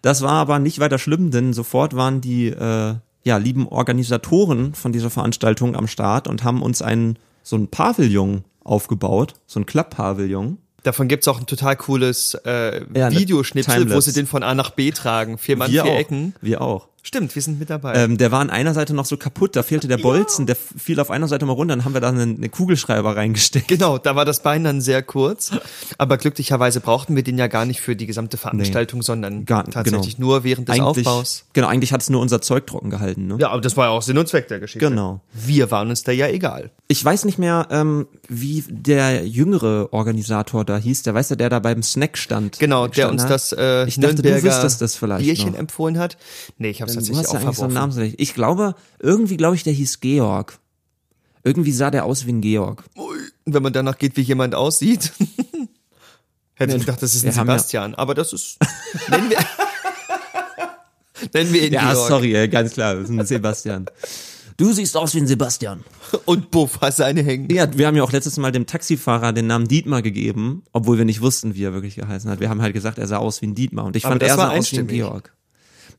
Das war aber nicht weiter schlimm, denn sofort waren die äh, ja, lieben Organisatoren von dieser Veranstaltung am Start und haben uns einen so ein Pavillon aufgebaut, so ein Klapp-Pavillon. Davon gibt's auch ein total cooles äh, Ja, Videoschnipsel, wo sie den von A nach B tragen. Vier Mann, Wir vier auch. Ecken. Wir auch. Stimmt, wir sind mit dabei. Ähm, der war an einer Seite noch so kaputt, da fehlte der Bolzen, der fiel auf einer Seite mal runter, dann haben wir da einen, einen Kugelschreiber reingesteckt. Genau, da war das Bein dann sehr kurz. Aber glücklicherweise brauchten wir den ja gar nicht für die gesamte Veranstaltung, sondern Gar- tatsächlich genau. nur während des Eigentlich, Aufbaus. genau, eigentlich hat's nur unser Zeug trocken gehalten. Ne? Ja, aber das war ja auch Sinn und Zweck der Geschichte. Genau. Wir waren uns da ja egal. Ich weiß nicht mehr, ähm, wie der jüngere Organisator da hieß, der weiß ja, der da beim Snack stand. Genau, der stand uns hat. das äh, Ich dachte, du Nürnberger wüsstest das vielleicht Bierchen noch. empfohlen hat. Nee, ich habe es Du tatsächlich hast ja auch eigentlich so einen verworfen. Namen. Ich glaube, irgendwie glaube ich, der hieß Georg. Irgendwie sah der aus wie ein Georg. Wenn man danach geht, wie jemand aussieht. Hätte ich gedacht, das ist ein haben ja- Sebastian, aber das ist. nennen wir, nennen wir ihn Ja, Georg. sorry, ganz klar, das ist ein Sebastian. Du siehst aus wie ein Sebastian. Und Buff hat seine hängen. Ja, wir haben ja auch letztes Mal dem Taxifahrer den Namen Dietmar gegeben, obwohl wir nicht wussten, wie er wirklich geheißen hat. Wir haben halt gesagt, er sah aus wie ein Dietmar und ich Aber fand, er sah aus wie ein. Georg.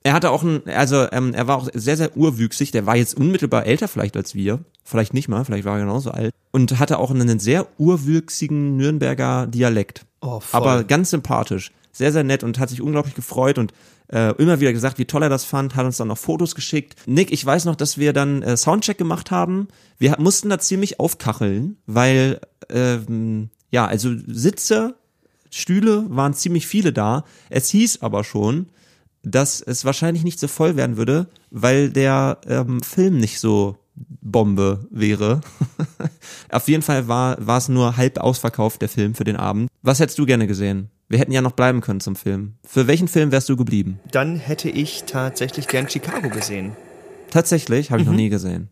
Er hatte auch ein, also ähm, er war auch sehr, sehr urwüchsig. Der war jetzt unmittelbar älter vielleicht als wir. Vielleicht nicht mal, vielleicht war er genauso alt. Und hatte auch einen sehr urwüchsigen Nürnberger Dialekt. Oh, voll. Aber ganz sympathisch. Sehr, sehr nett und hat sich unglaublich gefreut und äh, immer wieder gesagt, wie toll er das fand, hat uns dann noch Fotos geschickt. Nick, ich weiß noch, dass wir dann äh, Soundcheck gemacht haben. Wir mussten da ziemlich aufkacheln, weil, ähm, ja, also Sitze, Stühle waren ziemlich viele da. Es hieß aber schon, dass es wahrscheinlich nicht so voll werden würde, weil der ähm, Film nicht so Bombe wäre. Auf jeden Fall war, war es nur halb ausverkauft, der Film für den Abend. Was hättest du gerne gesehen? Wir hätten ja noch bleiben können zum Film. Für welchen Film wärst du geblieben? Dann hätte ich tatsächlich gern Chicago gesehen. Tatsächlich, habe ich noch nie gesehen.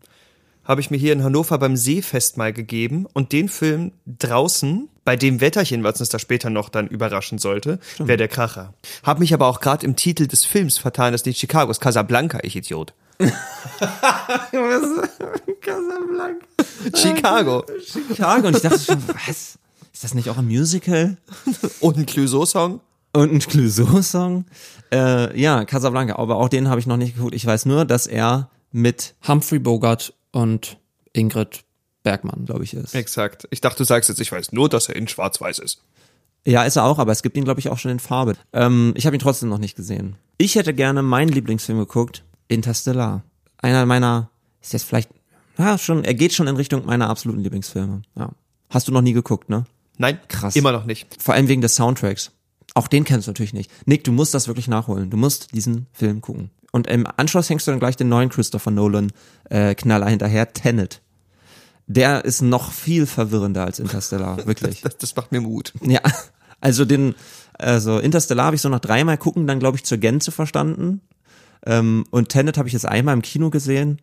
Habe ich mir hier in Hannover beim Seefest mal gegeben und den Film draußen, bei dem Wetterchen, was uns da später noch dann überraschen sollte, wäre der Kracher. Hab mich aber auch gerade im Titel des Films vertan, das ist nicht Chicago, ist Casablanca, ich Idiot. Casablanca. Chicago. Chicago. Und ich dachte schon, was? Ist das nicht auch ein Musical? Und ein Clouseau-Song. Und ein Clouseau-Song? Äh, ja, Casablanca. Aber auch den habe ich noch nicht geguckt. Ich weiß nur, dass er mit Humphrey Bogart und Ingrid Bergmann, glaube ich, ist. Exakt. Ich dachte, du sagst jetzt, ich weiß nur, dass er in Schwarz-Weiß ist. Ja, ist er auch, aber es gibt ihn, glaube ich, auch schon in Farbe. Ähm, ich habe ihn trotzdem noch nicht gesehen. Ich hätte gerne meinen Lieblingsfilm geguckt, Interstellar. Einer meiner, ist jetzt vielleicht, ja, schon, er geht schon in Richtung meiner absoluten Lieblingsfilme. Ja. Hast du noch nie geguckt, ne? Nein, Krass. Immer noch nicht. Vor allem wegen des Soundtracks. Auch den kennst du natürlich nicht. Nick, du musst das wirklich nachholen. Du musst diesen Film gucken. Und im Anschluss hängst du dann gleich den neuen Christopher Nolan äh, Knaller hinterher, Tenet. Der ist noch viel verwirrender als Interstellar, wirklich. Das, das macht mir Mut. Ja, also den, also Interstellar habe ich so nach dreimal gucken dann glaube ich zur Gänze verstanden. Ähm, und Tenet habe ich jetzt einmal im Kino gesehen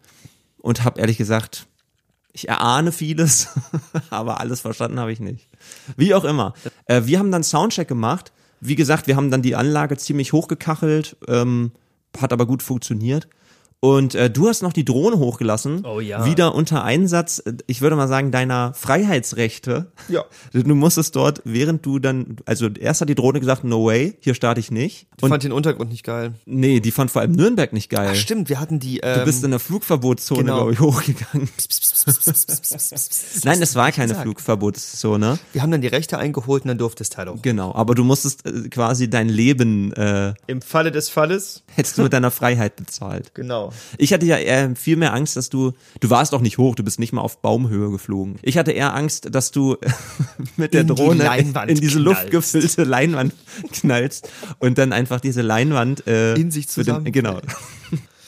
und habe ehrlich gesagt, ich erahne vieles, aber alles verstanden habe ich nicht. Wie auch immer. Äh, wir haben dann Soundcheck gemacht. Wie gesagt, wir haben dann die Anlage ziemlich hochgekachelt, ähm, hat aber gut funktioniert. Und äh, du hast noch die Drohne hochgelassen. Oh ja. Wieder unter Einsatz, ich würde mal sagen, deiner Freiheitsrechte. Ja. Du musstest dort, während du dann, also erst hat die Drohne gesagt, no way, hier starte ich nicht. Ich fand den Untergrund nicht geil. nee, die fand vor allem Nürnberg nicht geil. Ach, stimmt, wir hatten die. Ähm, Du bist in der Flugverbotszone, genau. glaube ich, hochgegangen. Nein, es war keine Flugverbotszone. wir haben dann die Rechte eingeholt und dann durfte es Teil auch. Genau, aber du musstest äh, quasi dein Leben, äh, Im Falle des Falles. hättest du mit deiner Freiheit bezahlt. Genau. Ich hatte ja eher viel mehr Angst, dass du, du warst auch nicht hoch, du bist nicht mal auf Baumhöhe geflogen. Ich hatte eher Angst, dass du mit der In die Drohne Leinwand in diese knallst. luftgefüllte Leinwand knallst und dann einfach diese Leinwand äh, In sich für den. Genau.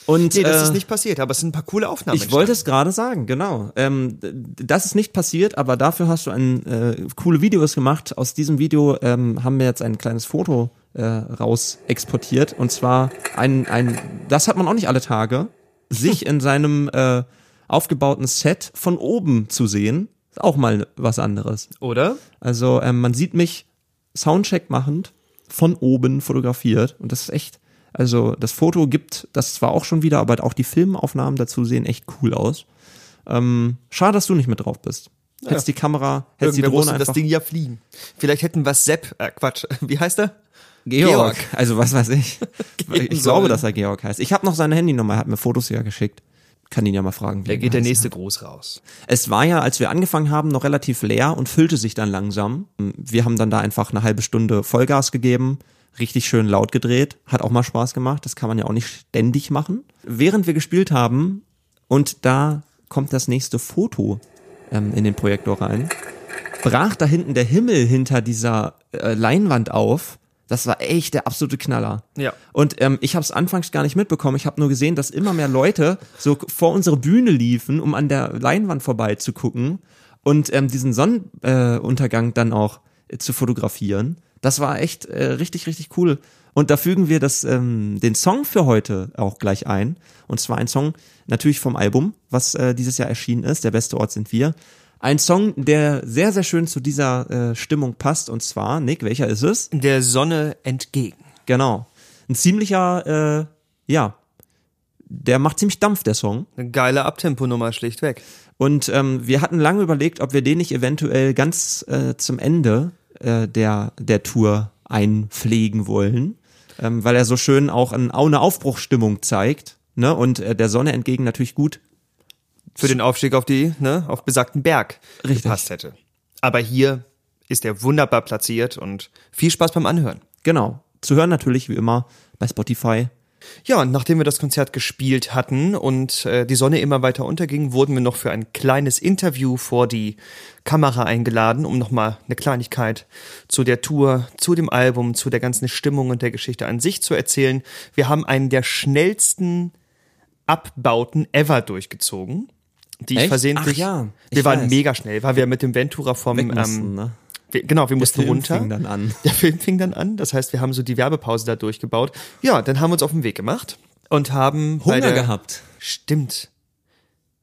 Und Nee, das äh, ist nicht passiert, aber es sind ein paar coole Aufnahmen. ich wollte es gerade sagen, genau. Ähm, das ist nicht passiert, aber dafür hast du ein äh, coole Videos gemacht. Aus diesem Video ähm, haben wir jetzt ein kleines Foto äh, raus exportiert und zwar ein ein das hat man auch nicht alle Tage sich in seinem äh, aufgebauten Set von oben zu sehen, ist auch mal was anderes. Oder? Also ähm, man sieht mich Soundcheck machend von oben fotografiert und das ist echt, also das Foto gibt das zwar auch schon wieder, aber auch die Filmaufnahmen dazu sehen echt cool aus. Ähm, schade, dass du nicht mit drauf bist. Hättest die Kamera, hättest die Drohne einfach. das Ding ja fliegen. Vielleicht hätten wir Sepp, äh, Quatsch, wie heißt er? Georg. Georg. Also was weiß ich. Ich glaube, dass er Georg heißt. Ich habe noch seine Handynummer, er hat mir Fotos ja geschickt. Kann ihn ja mal fragen. Wie Da geht der heißt. nächste Gruß raus. Es war ja, als wir angefangen haben, noch relativ leer und füllte sich dann langsam. Wir haben dann da einfach eine halbe Stunde Vollgas gegeben, richtig schön laut gedreht, hat auch mal Spaß gemacht, das kann man ja auch nicht ständig machen. Während wir gespielt haben, und da kommt das nächste Foto ähm, in den Projektor rein, brach da hinten der Himmel hinter dieser äh, Leinwand auf. Das war echt der absolute Knaller. Ja. Und ähm, ich habe es anfangs gar nicht mitbekommen. Ich habe nur gesehen, dass immer mehr Leute so vor unsere Bühne liefen, um an der Leinwand vorbei zu gucken und ähm, diesen Sonnenuntergang äh, dann auch äh, zu fotografieren. Das war echt äh, richtig, richtig cool. Und da fügen wir das, ähm, den Song für heute auch gleich ein. Und zwar ein Song natürlich vom Album, was äh, dieses Jahr erschienen ist. Der beste Ort sind wir. Ein Song, der sehr, sehr schön zu dieser äh, Stimmung passt. Und zwar, Nick, welcher ist es? Der Sonne entgegen. Genau. Ein ziemlicher, äh, ja, der macht ziemlich Dampf, der Song. Eine geile Abtemponummer schlichtweg. Und ähm, wir hatten lange überlegt, ob wir den nicht eventuell ganz äh, zum Ende äh, der, der Tour einpflegen wollen, ähm, weil er so schön auch, ein, auch eine Aufbruchsstimmung zeigt ne? und äh, der Sonne entgegen natürlich gut Für den Aufstieg auf die, ne, auf besagten Berg Richtig. gepasst hätte. Aber hier ist er wunderbar platziert und viel Spaß beim Anhören. Genau. Zu hören natürlich wie immer bei Spotify. Ja, und nachdem wir das Konzert gespielt hatten und äh, die Sonne immer weiter unterging, wurden wir noch für ein kleines Interview vor die Kamera eingeladen, um nochmal eine Kleinigkeit zu der Tour, zu dem Album, zu der ganzen Stimmung und der Geschichte an sich zu erzählen. Wir haben einen der schnellsten Abbauten ever durchgezogen, die ich Echt? versehentlich. Ach ja, wir ich waren weiß. mega schnell, weil wir mit dem Ventura vom mussten, ähm, ne? wir, genau, wir mussten Film runter. fing dann an. Der Film fing dann an. Das heißt, wir haben so die Werbepause da durchgebaut. Ja, dann haben wir uns auf den Weg gemacht und haben Hunger der, gehabt. Stimmt.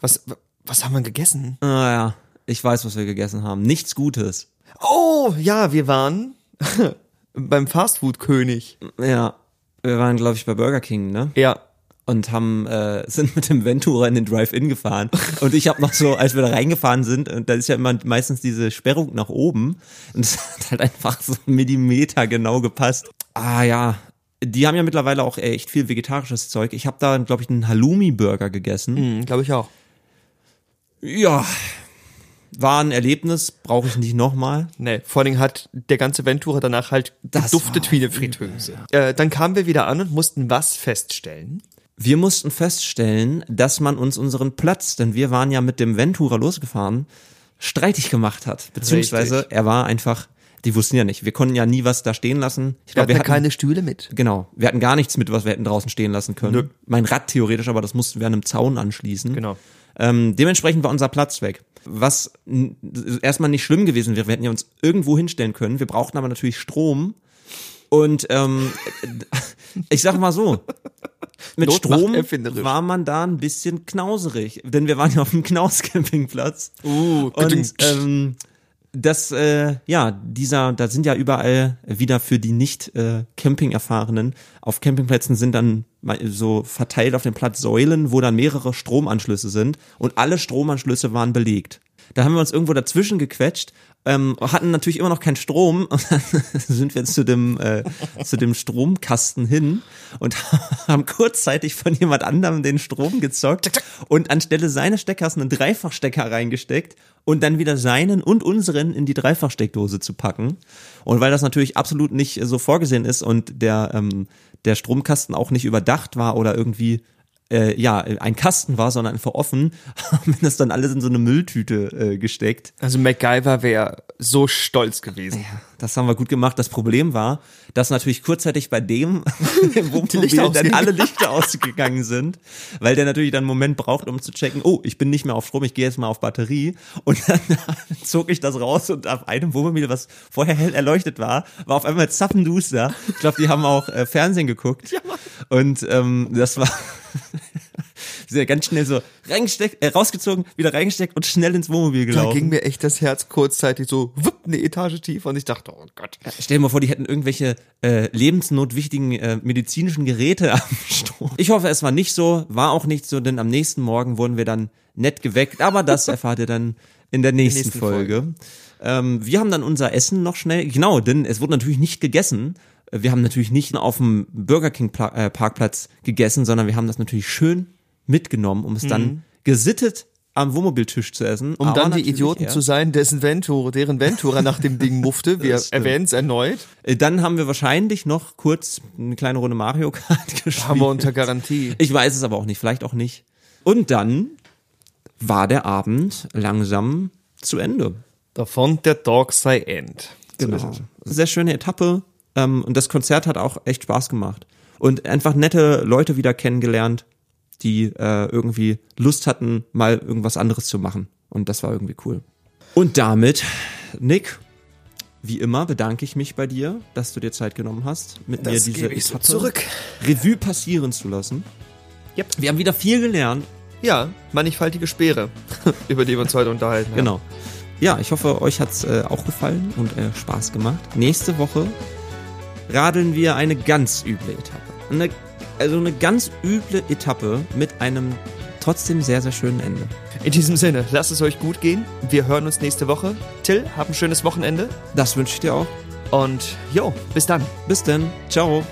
Was was haben wir gegessen? Ah ja, ich weiß, was wir gegessen haben. Nichts Gutes. Oh, ja, wir waren beim Fastfood König. Ja, wir waren, glaube ich, bei Burger King, ne? Ja. Und haben äh, sind mit dem Ventura in den Drive-In gefahren und ich habe noch so, als wir da reingefahren sind, und da ist ja immer meistens diese Sperrung nach oben und es hat halt einfach so einen Millimeter genau gepasst. Ah ja, die haben ja mittlerweile auch echt viel vegetarisches Zeug. Ich habe da, glaube ich, einen Halloumi-Burger gegessen. Mhm, glaube ich auch. Ja, war ein Erlebnis, brauche ich nicht nochmal. Nee, vor allen Dingen hat der ganze Ventura danach halt Das geduftet war wie eine Fritteuse. Äh, dann kamen wir wieder an und mussten was feststellen. Wir mussten feststellen, dass man uns unseren Platz, denn wir waren ja mit dem Ventura losgefahren, streitig gemacht hat. Beziehungsweise Richtig. er war einfach, die wussten ja nicht. Wir konnten ja nie was da stehen lassen. Ich glaube, wir hatten keine Stühle mit. Genau. Wir hatten gar nichts mit, was wir hätten draußen stehen lassen können. Nö. Mein Rad theoretisch, aber das mussten wir an einem Zaun anschließen. Genau. Ähm, dementsprechend war unser Platz weg. Was erstmal nicht schlimm gewesen wäre, wir hätten ja uns irgendwo hinstellen können. Wir brauchten aber natürlich Strom. Und ähm, ich sag mal so, mit Not Strom war man da ein bisschen knauserig. Denn wir waren ja auf dem Knaus-Campingplatz. Uh, Und ähm, das, äh, ja, dieser, da sind ja überall wieder für die nicht äh, Camping-Erfahrenen, auf Campingplätzen sind dann so verteilt auf dem Platz Säulen, wo dann mehrere Stromanschlüsse sind und alle Stromanschlüsse waren belegt. Da haben wir uns irgendwo dazwischen gequetscht, ähm, hatten natürlich immer noch keinen Strom und dann sind wir zu dem, äh, zu dem Stromkasten hin und haben kurzzeitig von jemand anderem den Strom gezockt und anstelle seines Steckers einen Dreifachstecker reingesteckt und dann wieder seinen und unseren in die Dreifachsteckdose zu packen. Und weil das natürlich absolut nicht so vorgesehen ist und der, ähm, der Stromkasten auch nicht überdacht war oder irgendwie äh, ja, ein Kasten war, sondern einfach offen, haben das dann alles in so eine Mülltüte äh, gesteckt. Also MacGyver wäre so stolz gewesen. Das haben wir gut gemacht. Das Problem war, dass natürlich kurzzeitig bei dem im Wohnmobil Lichter dann alle Lichter ausgegangen sind, weil der natürlich dann einen Moment braucht, um zu checken, oh, ich bin nicht mehr auf Strom, ich gehe jetzt mal auf Batterie. Und dann zog ich das raus und auf einem Wohnmobil, was vorher hell erleuchtet war, war auf einmal zappenduster. Ich glaube, die haben auch äh, Fernsehen geguckt. und ähm, das war sehr ganz schnell so reingesteckt, äh, rausgezogen, wieder reingesteckt und schnell ins Wohnmobil Da gelaufen. ging mir echt das Herz kurzzeitig so wupp, eine Etage tiefer und ich dachte, oh Gott. Stell dir mal vor, die hätten irgendwelche äh, lebensnotwichtigen äh, medizinischen Geräte am Strom. Ich hoffe, es war nicht so, war auch nicht so, denn am nächsten Morgen wurden wir dann nett geweckt, aber das erfahrt ihr dann in der nächsten, nächsten Folge. Ähm, wir haben dann unser Essen noch schnell, genau, denn es wurde natürlich nicht gegessen. Wir haben natürlich nicht auf dem Burger King äh, Parkplatz gegessen, sondern wir haben das natürlich schön mitgenommen, um es dann gesittet am Wohnmobiltisch zu essen. Um dann die Idioten erst- zu sein, dessen Ventura, deren Ventura nach dem Ding muffte. Wir erwähnen es erneut. Äh, Dann haben wir wahrscheinlich noch kurz eine kleine Runde Mario Kart gespielt. Haben wir unter Garantie. Ich weiß es aber auch nicht, vielleicht auch nicht. Und dann war der Abend langsam zu Ende. Davon der Dog sei end. Genau. Sehr schöne Etappe. Ähm, und das Konzert hat auch echt Spaß gemacht. Und einfach nette Leute wieder kennengelernt, die äh, irgendwie Lust hatten, mal irgendwas anderes zu machen. Und das war irgendwie cool. Und damit, Nick, wie immer bedanke ich mich bei dir, dass du dir Zeit genommen hast, mit mir Das diese gebe ich so Etappe zurück. Revue passieren zu lassen. Yep. Wir haben wieder viel gelernt. Ja, mannigfaltige Speere, über die wir uns heute unterhalten. haben. Genau. Ja, ich hoffe, euch hat's äh, auch gefallen und äh, Spaß gemacht. Nächste Woche radeln wir eine ganz üble Etappe. Eine, also eine ganz üble Etappe mit einem trotzdem sehr, sehr schönen Ende. In diesem Sinne, lasst es euch gut gehen. Wir hören uns nächste Woche. Till, hab ein schönes Wochenende. Das wünsche ich dir auch. Und jo, bis dann. Bis denn. Ciao.